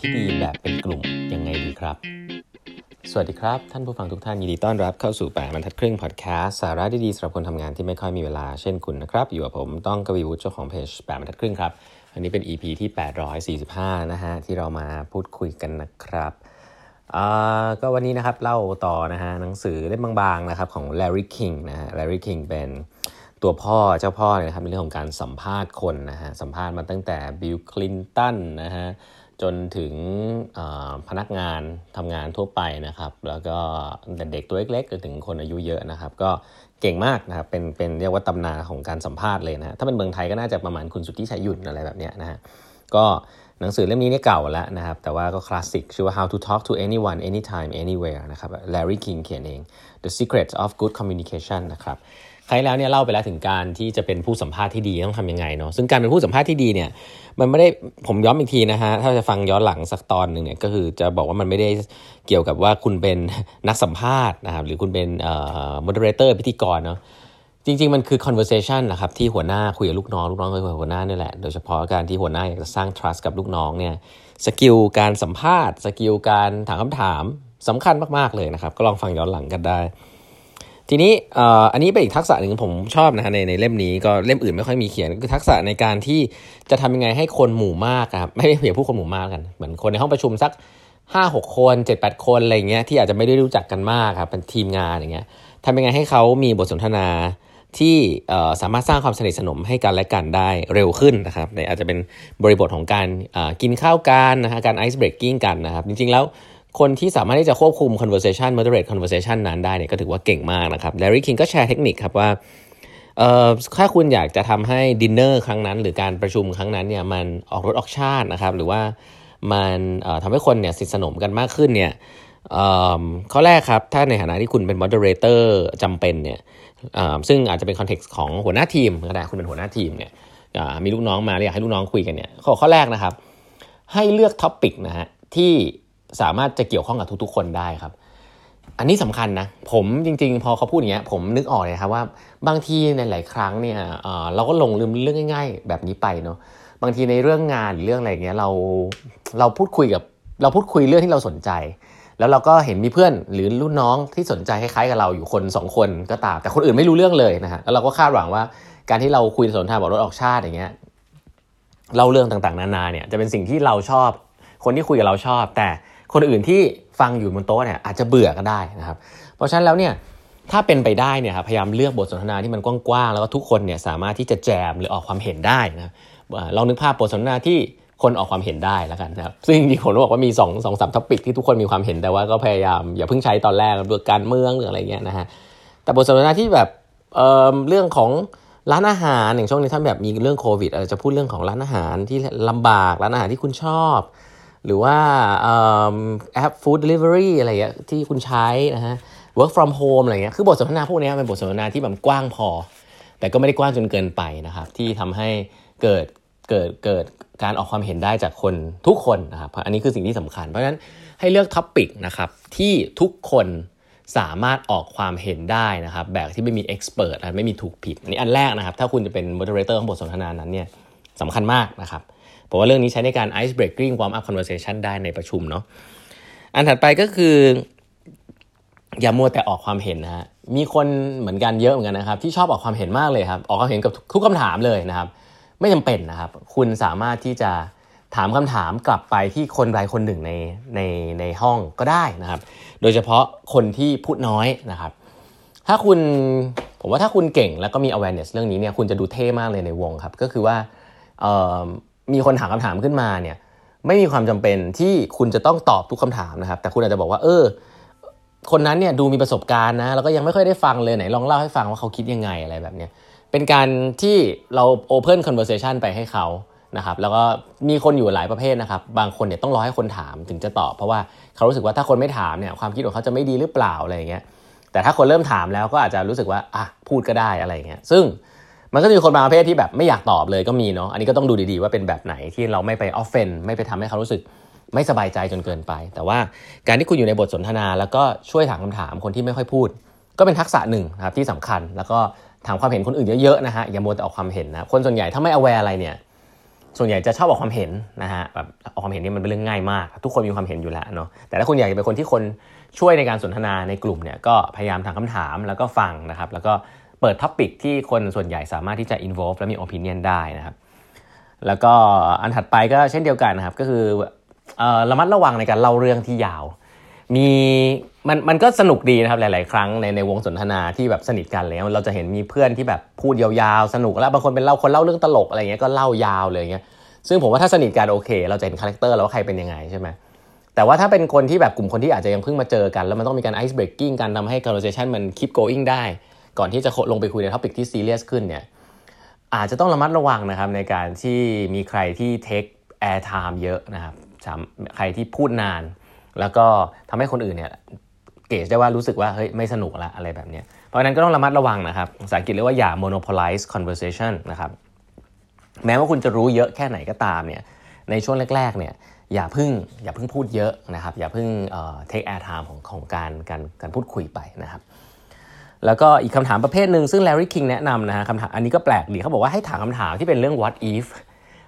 ที่ดีแบบเป็นกลุ่มยังไงดีครับ สวัสดีครับ ท่านผู้ฟังทุกท่านยินดีต้อนรับเข้าสู่แปดบรรทัดครึ่งพอดแคสต์สาระดีๆสำหรับคนทำงานที่ไม่ค่อยมีเวลาเช่นคุณนะครับ อยู่กับผมต้องกวีวุฒิเจ้าของเพจแปดบรรทัดครึ่งครับอันนี้เป็น EP ที่ 845 นะฮะที่เรามาพูดคุยกันนะครับก็วันนี้นะครับเล่าต่อนะฮะหนังสือเล่มบางๆนะครับของ Larry King นะฮะ Larry King เป็นตัวพ่อเจ้าพ่อเนี่ยนะครับในเรื่องของการสัมภาษณ์คนนะฮะสัมภาษณ์มาตั้งแต่บิลคลินตันนะฮะ จนถึงพนักงานทำงานทั่วไปนะครับ แล้วก็เด็กตัวเล็กๆจนถึงคนอายุเยอะนะครับ ก็เก่งมากนะครับเป็นเป็นเรียกว่าตำนานของการสัมภาษณ์เลยนะถ้าเป็นเมืองไทยก็น่าจะประมาณคุณสุทธิชัยยุ่นอะไรแบบนี้นะฮะก็หนังสือเล่มนี้เนี่ยเก่าแล้วนะครับ แต่ว่าก็คลาสสิกชื่อว่า How to Talk to Anyone Anytime Anywhere นะครับ Larry King เขียนเอง The Secrets of Good Communication นะครับ รั้งแล้วเนี่ยเล่าไปแล้วถึงการที่จะเป็นผู้สัมภาษณ์ที่ดีต้องทำยังไงเนาะซึ่งการเป็นผู้สัมภาษณ์ที่ดีเนี่ยมันไม่ได้ผมย้อนอีกทีนะฮะถ้าจะฟังย้อนหลังสักตอนหนึ่งเนี่ยก็คือจะบอกว่ามันไม่ได้เกี่ยวกับว่าคุณเป็นนักสัมภาษณ์นะครับหรือคุณเป็นเอ่อ moderator พิธีกรเนาะจริงๆ มันคือ conversation นะครับที่หัวหน้าคุยกับลูกน้องลูกน้องคุยกับหัวหน้านี่แหละโดยเฉพาะการที่หัวหน้าอยากจะสร้าง trust กับลูกน้องเนี่ย skill การสัมภาษณ์ skill การถามคำถามสำคัญมากๆเลยนะครับ ก็ลองฟังย้อนหลังกันได้ ทีนี้อันนี้เป็นอีกทักษะหนึ่งผมชอบนะฮะในในเล่มนี้ก็เล่มอื่นไม่ค่อยมีเขียนคือทักษะในการที่จะทำยังไงให้คนหมู่มากครับไม่ใช่เพียงผู้คนหมู่มากกันเหมือนคนในห้องประชุมสักห้าหกคนเจ็ดแปดคนอะไรเงี้ยที่อาจจะไม่ได้รู้จักกันมากครับเป็นทีมงานอย่างเงี้ยทำยังไงให้เขามีบทสนทนาที่สามารถสร้างความสนิทสนมให้กันและกันได้เร็วขึ้นนะครับในอาจจะเป็นบริบทของการกินข้าวกันนะฮะการไอซ์เบรกกิ้งกันนะครับจริงๆแล้ว คนที่สามารถที่จะควบคุม conversation moderate conversation นั้นได้เนี่ยก็ถือว่าเก่งมากนะครับ Larry King ก็แชร์เทคนิคครับว่าเออถ้าคุณอยากจะทำให้ดินเนอร์ครั้งนั้น หรือการประชุมครั้งนั้นเนี่ยมันออกรสออกชาตินะครับ หรือว่ามันทำให้คนเนี่ยสนิทสนมกันมากขึ้นเนี่ยข้อแรกครับ ถ้าในฐานะที่คุณเป็น moderator จำเป็นเนี่ยซึ่งอาจจะเป็น context ของหัวหน้าทีมก็ได้คุณเป็นหัวหน้าทีมเนี่ยมีลูกน้องมาเรียกให้ลูกน้องคุยกันเนี่ยข้อข้อแรกนะครับ ให้เลือก topic นะฮะที่ สามารถจะเกี่ยวข้องกับทุกๆ คนได้ครับ อันนี้สำคัญนะ ผมจริง ๆ พอเขาพูดอย่างเงี้ยผมนึกออกเลยครับว่าบางทีในหลายครั้งเนี่ยเราก็หลงลืมเรื่องง่าย ๆ แบบนี้ไปเนาะบางทีในเรื่องงานหรือเรื่องอะไรเงี้ยเราเราพูดคุยกับเราพูดคุยเรื่องที่เราสนใจ แล้วเราก็เห็นมีเพื่อนหรือรุ่นน้องที่สนใจคล้ายๆกับเราอยู่คน 2 คนก็ตาม แต่คนอื่นไม่รู้เรื่องเลยนะฮะแล้วเราก็คาดหวังว่าการที่เราคุยสนทนาบอกรถออกชาติอย่างเงี้ยเล่าเรื่องต่างๆ นานาเนี่ยจะเป็นสิ่งที่เราชอบ คนที่คุยกับเราชอบ แต่ คนอื่นที่ฟังอยู่บนโต๊ะเนี่ยอาจจะเบื่อก็ได้นะครับ เพราะฉะนั้นแล้วเนี่ยถ้าเป็นไปได้เนี่ยครับพยายามเลือกบทสนทนาที่มันกว้างๆแล้วก็ทุกคนเนี่ยสามารถที่จะแจมหรือออกความเห็นได้นะลองนึกภาพบทสนทนาที่คนออกความเห็นได้แล้วกันนะครับซึ่งจริงๆผมบอกว่ามีสองสาม topic ที่ทุกคนมีความเห็นแต่ว่าก็พยายามอย่าเพิ่งใช้ตอนแรกเรื่องการเมืองหรืออะไรเงี้ยนะฮะแต่บทสนทนาที่แบบเรื่องของร้านอาหารอย่างช่วงนี้ท่านแบบมีเรื่องโควิดอาจจะพูดเรื่องของร้านอาหารที่ลำบากร้านอาหารที่คุณชอบ หรือว่าแอป food delivery อะไรเงี้ยที่คุณใช้นะฮะ work from home อะไรเงี้ยคือบทสนทนาพวกนี้เป็นบทสนทนาที่แบบกว้างพอ แต่ก็ไม่ได้กว้างจนเกินไปนะครับ ที่ทำให้เกิดเกิดเกิดการออกความเห็นได้จากคนทุกคนนะครับอันนี้คือสิ่งที่สำคัญ เพราะฉะนั้นให้เลือก topic นะครับที่ทุกคนสามารถออกความเห็นได้นะครับ แบบที่ไม่มี expert ไม่มีถูกผิดอันนี้อันแรกนะครับ ถ้าคุณจะเป็น moderator ของบทสนทนานั้นเนี่ยสำคัญมากนะครับ ผมว่าเรื่องนี้ใช้ในการ ice breaking warm up conversation ได้ในประชุมเนาะอันถัดไปก็คือ อย่ามัวแต่ออกความเห็นนะฮะมีคนเหมือนกันเยอะเหมือนกันนะครับ ที่ชอบออกความเห็นมากเลยครับ ออกความเห็นกับทุกคำถามเลยนะครับ ไม่จำเป็นนะครับ คุณสามารถที่จะถามคำถามกลับไปที่คนใดคนหนึ่งในในในห้องก็ได้นะครับ โดยเฉพาะคนที่พูดน้อยนะครับ ถ้าคุณผมว่าถ้าคุณเก่งแล้วก็มี awareness เรื่องนี้เนี่ยคุณจะดูเท่มากเลยในวงครับ ก็คือว่า มีคนถามคำถามขึ้นมาเนี่ยไม่มีความจำเป็นที่คุณจะต้องตอบทุกคำถามนะครับ แต่คุณอาจจะบอกว่า เออ คนนั้นเนี่ยดูมีประสบการณ์นะแล้วก็ยังไม่ค่อยได้ฟังเลยไหนลองเล่าให้ฟังว่าเขาคิดยังไงอะไรแบบเนี้ยเป็นการที่เรา Open Conversation ไปให้เขานะครับ แล้วก็มีคนอยู่หลายประเภทนะครับ บางคนเนี่ยต้องรอให้คนถามถึงจะตอบ เพราะว่าเขารู้สึกว่าถ้าคนไม่ถามเนี่ยความคิดของเขาจะไม่ดีหรือเปล่าอะไรอย่างเงี้ยแต่ถ้าคนเริ่มถามแล้วก็อาจจะรู้สึกว่าอะพูดก็ได้อะไรเงี้ยซึ่ง มันก็จะมีคนบางประเภทที่แบบไม่อยากตอบเลยก็มีเนาะอันนี้ก็ต้องดูดีๆว่าเป็นแบบไหนที่เราไม่ไปออฟเฟนไม่ไปทำให้เขารู้สึกไม่สบายใจจนเกินไป แต่ว่าการที่คุณอยู่ในบทสนทนา แล้วก็ช่วยถามคำถามคนที่ไม่ค่อยพูด ก็เป็นทักษะหนึ่งนะครับที่สำคัญ แล้วก็ถามความเห็นคนอื่นเยอะๆนะฮะอย่าโมแต่ออกความเห็นนะคนส่วนใหญ่ถ้าไม่ aware อะไรเนี่ยส่วนใหญ่จะชอบออกความเห็นนะฮะแบบออกความเห็นนี่มันเป็นเรื่องง่ายมาก ทุกคนมีความเห็นอยู่แล้วเนาะแต่ถ้าคุณอยากจะเป็นคนที่คนช่วยในการสนทนาในกลุ่มเนี่ยก็พยายามถามคำถามแล้วก็ฟังนะครับ แล้วก็ เปิด topic ที่คนส่วนใหญ่สามารถที่จะ involve และมี opinion ได้นะครับ แล้วก็อันถัดไปก็เช่นเดียวกันนะครับ ก็คือระมัดระวังในการเล่าเรื่องที่ยาว มีมันมันก็สนุกดีนะครับหลาย ๆ ครั้งในในวงสนทนาที่แบบสนิทกันเลยเราจะเห็นมีเพื่อนที่แบบพูดยาวๆ สนุกแล้วบางคนเป็นเล่าคนเล่าเรื่องตลกอะไรเงี้ยก็เล่ายาวเลยเงี้ยซึ่งผมว่าถ้าสนิทกันโอเค เราจะเห็น character แล้วว่าใครเป็นยังไงใช่ไหมแต่ว่าถ้าเป็นคนที่แบบกลุ่มคนที่อาจจะยังเพิ่งมาเจอกัน แล้วมันต้องมีการ ice breaking การทำให้ conversation มัน keep going ได้ ก่อนที่จะลงไปคุยใน topic ที่ซีเรียสขึ้นเนี่ยอาจจะต้องระมัดระวังนะครับในการที่มีใครที่ take air time เยอะนะครับใครที่พูดนาน แล้วก็ทำให้คนอื่นเนี่ย gauge ได้ว่ารู้สึกว่าเฮ้ยไม่สนุกละอะไรแบบนี้ เพราะฉะนั้นก็ต้องระมัดระวังนะครับภาษาอังกฤษเรียกว่าอย่า monopolize conversation นะครับแม้ว่าคุณจะรู้เยอะแค่ไหนก็ตามเนี่ยในช่วงแรกๆเนี่ยอย่าพึ่งอย่าพึ่งพูดเยอะนะครับอย่าพึ่งเอ่อ take air time ของของการการการพูดคุยไปนะครับ แล้วก็อีกคำถามประเภทหนึ่งซึ่ง Larry King แนะนำนะฮะคำถามอันนี้ก็แปลกดีเขาบอกว่าให้ถามคำถามที่เป็นเรื่อง what if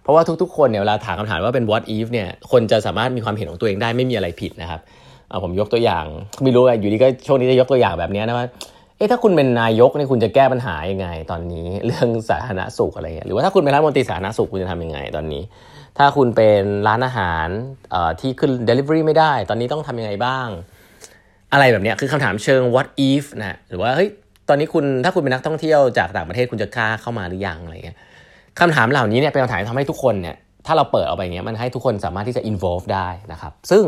เพราะว่าทุกๆ คนเนี่ยเวลาถามคำถามว่าเป็น what if เนี่ยคนจะสามารถมีความเห็นของตัวเองได้ไม่มีอะไรผิดนะครับเอาผมยกตัวอย่างไม่รู้อยู่ดีก็ช่วงนี้จะยกตัวอย่างแบบนี้นะว่าเอ๊ะถ้าคุณเป็นนายกนี่คุณจะแก้ปัญหายังไง ตอนนี้เรื่องสาธารณสุขอะไรเงี้ยหรือว่าถ้าคุณเป็นรัฐมนตรีสาธารณสุขคุณจะทำยังไงตอนนี้ ถ้าคุณเป็นร้านอาหารที่ขึ้น Delivery ไม่ได้ ตอนนี้ต้องทำยังไงบ้าง อะไรแบบนี้คือคำถามเชิง what if นะหรือว่าเฮ้ยตอนนี้คุณถ้าคุณเป็นนักท่องเที่ยวจากต่างประเทศคุณจะกล้าเข้ามาหรือยังอะไรเงี้ยคำถามเหล่านี้เนี่ยเป็นคำถามที่ทำให้ทุกคนเนี่ยถ้าเราเปิดออกไปเงี้ยมันให้ทุกคนสามารถที่จะ involve ได้นะครับ ซึ่ง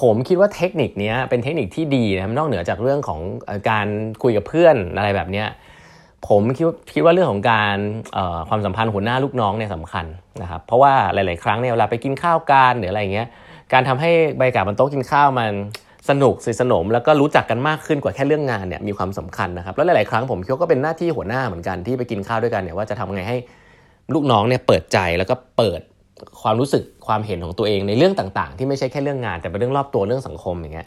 ผมคิดว่าเทคนิคนี้เป็นเทคนิคที่ดีนะนอกเหนือจากเรื่องของการคุยกับเพื่อนอะไรแบบเนี้ยผมคิดคิดว่าเรื่องของการความสัมพันธ์หัวหน้าลูกน้องเนี่ยสำคัญนะครับเพราะว่าหลาย ๆ ครั้งเนี่ยเวลาไปกินข้าวกันหรืออะไรเงี้ยการทำให้บรรยากาศบนโต๊ะกินข้าวมัน สนุกสนิทสนม แล้วก็รู้จักกันมากขึ้นกว่าแค่เรื่องงานเนี่ยมีความสำคัญนะครับแล้วหลาย ๆ ครั้งผมคิดว่าก็เป็นหน้าที่หัวหน้าเหมือนกันที่ไปกินข้าวด้วยกันเนี่ยว่าจะทำไงให้ลูกน้องเนี่ยเปิดใจแล้วก็เปิดความรู้สึกความเห็นของตัวเองในเรื่องต่าง ๆ ที่ไม่ใช่แค่เรื่องงาน แต่เป็นเรื่องรอบตัวเรื่องสังคมอย่างเงี้ย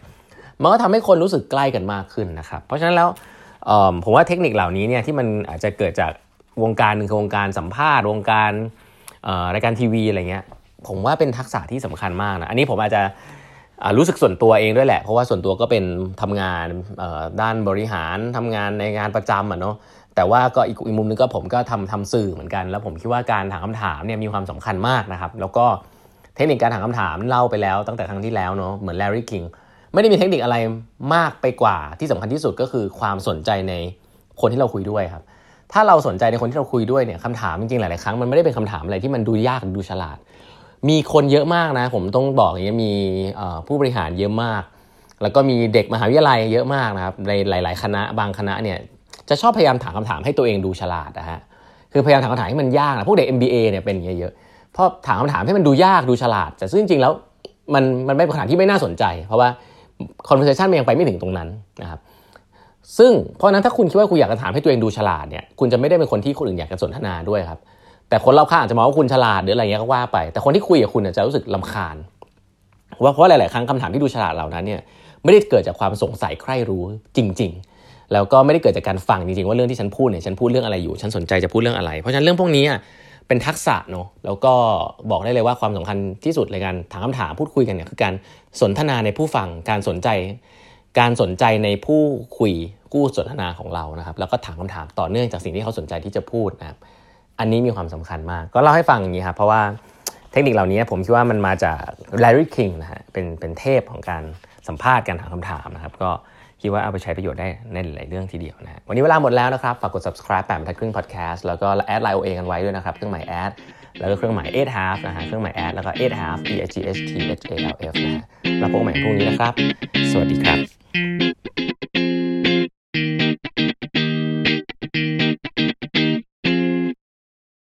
มันก็ทำให้คนรู้สึกใกล้กันมากขึ้นนะครับเพราะฉะนั้นแล้วผมว่าเทคนิคเหล่านี้เนี่ยที่มันอาจจะเกิดจากวงการหนึ่งคือวงการสัมภาษณ์ วงการรายการทีวีอะไรเงี้ยผมว่าเป็นทักษะที่สำคัญมากนะอันนี้ผมอาจจะ รู้สึกส่วนตัวเองด้วยแหละ เพราะว่าส่วนตัวก็เป็นทำงานด้านบริหารทำงานในงานประจำอะเนาะแต่ว่าก็อีกมุมนึงก็ผมก็ทำทำสื่อเหมือนกัน แล้วผมคิดว่าการถามคำถามเนี่ยมีความสำคัญมากนะครับ แล้วก็เทคนิคการถามคำถามเล่าไปแล้วตั้งแต่ครั้งที่แล้วเนาะเหมือนแลรี่คิงไม่ได้มีเทคนิคอะไรมากไปกว่าที่สำคัญที่สุดก็คือความสนใจในคนที่เราคุยด้วยครับ ถ้าเราสนใจในคนที่เราคุยด้วยเนี่ยคำถามจริงๆหลายๆครั้งมันไม่ได้เป็นคำถามอะไรที่มันดูยากดูฉลาด มีคนเยอะมากนะ ผมต้องบอกอย่างนี้มีผู้บริหารเยอะมาก แล้วก็มีเด็กมหาวิทยาลัยเยอะมากนะครับในหลาย ๆ คณะบางคณะเนี่ยจะชอบพยายามถามคำถามให้ตัวเองดูฉลาดนะฮะคือพยายามถามคำถามให้มันยากนะพวกเด็ก MBA เนี่ยเป็นอย่างเยอะเพราะถามคำถามให้มันดูยากดูฉลาด แต่ซึ่งจริง ๆ แล้วมันมันไม่เป็นคำถามที่ไม่น่าสนใจ เพราะว่า conversation มันยังไปไม่ถึงตรงนั้นนะครับซึ่งเพราะนั้นถ้าคุณคิดว่าคุณอยากจะถามให้ตัวเองดูฉลาดเนี่ยคุณจะไม่ได้เป็นคนที่คนอื่นอยากจะสนทนาด้วยครับ แต่คนรอบข้างอาจจะมองว่าคุณฉลาดหรืออะไรเงี้ยก็ว่าไป แต่คนที่คุยกับคุณจะรู้สึกลาคาญว่าเพราะหลาย ๆ ครั้งคำถามที่ดูฉลาดเหล่านั้นเนี่ยไม่ได้เกิดจากความสงสัยใคร่รู้จริง ๆ แล้วก็ไม่ได้เกิดจากการฟังจริง ๆ ว่าเรื่องที่ฉันพูดเนี่ยฉันพูดเรื่องอะไรอยู่ ฉันสนใจจะพูดเรื่องอะไร เพราะฉะนั้นเรื่องพวกนี้เป็นทักษะเนาะแล้วก็บอกได้เลยว่าความสำคัญที่สุดในการถามคำถามพูดคุยกันเนี่ยคือการสนทนาในผู้ฟังการสนใจ การสนใจในผู้คุยกู้สนทนาของเรานะครับ แล้วก็ถามคำถามต่อเนื่องจากสิ่งที่เขาสนใจที่จะพูดนะครับ อันนี้มีความสำคัญมาก ก็เล่าให้ฟังอย่างนี้ครับเพราะว่าเทคนิคเหล่านี้ผมคิดว่ามันมาจาก Larry King นะฮะเป็นเป็นเทพของการสัมภาษณ์การถามคำถามนะครับ ก็คิดว่าเอาไปใช้ประโยชน์ได้ในหลายเรื่องทีเดียวนะวันนี้เวลาหมดแล้วนะครับ ฝากกด subscribe แปมทัดครึ่ง podcast แล้วก็แอดไลน์โอเอกันไว้ด้วยนะครับ เครื่องหมายแอด แล้วก็เครื่องหมาย eight half นะฮะ เครื่องหมายแอด แล้วก็ eight half e h g h t h a l f นะฮะเราพบกันใหม่พรุ่งนี้นะครับ สวัสดีครับ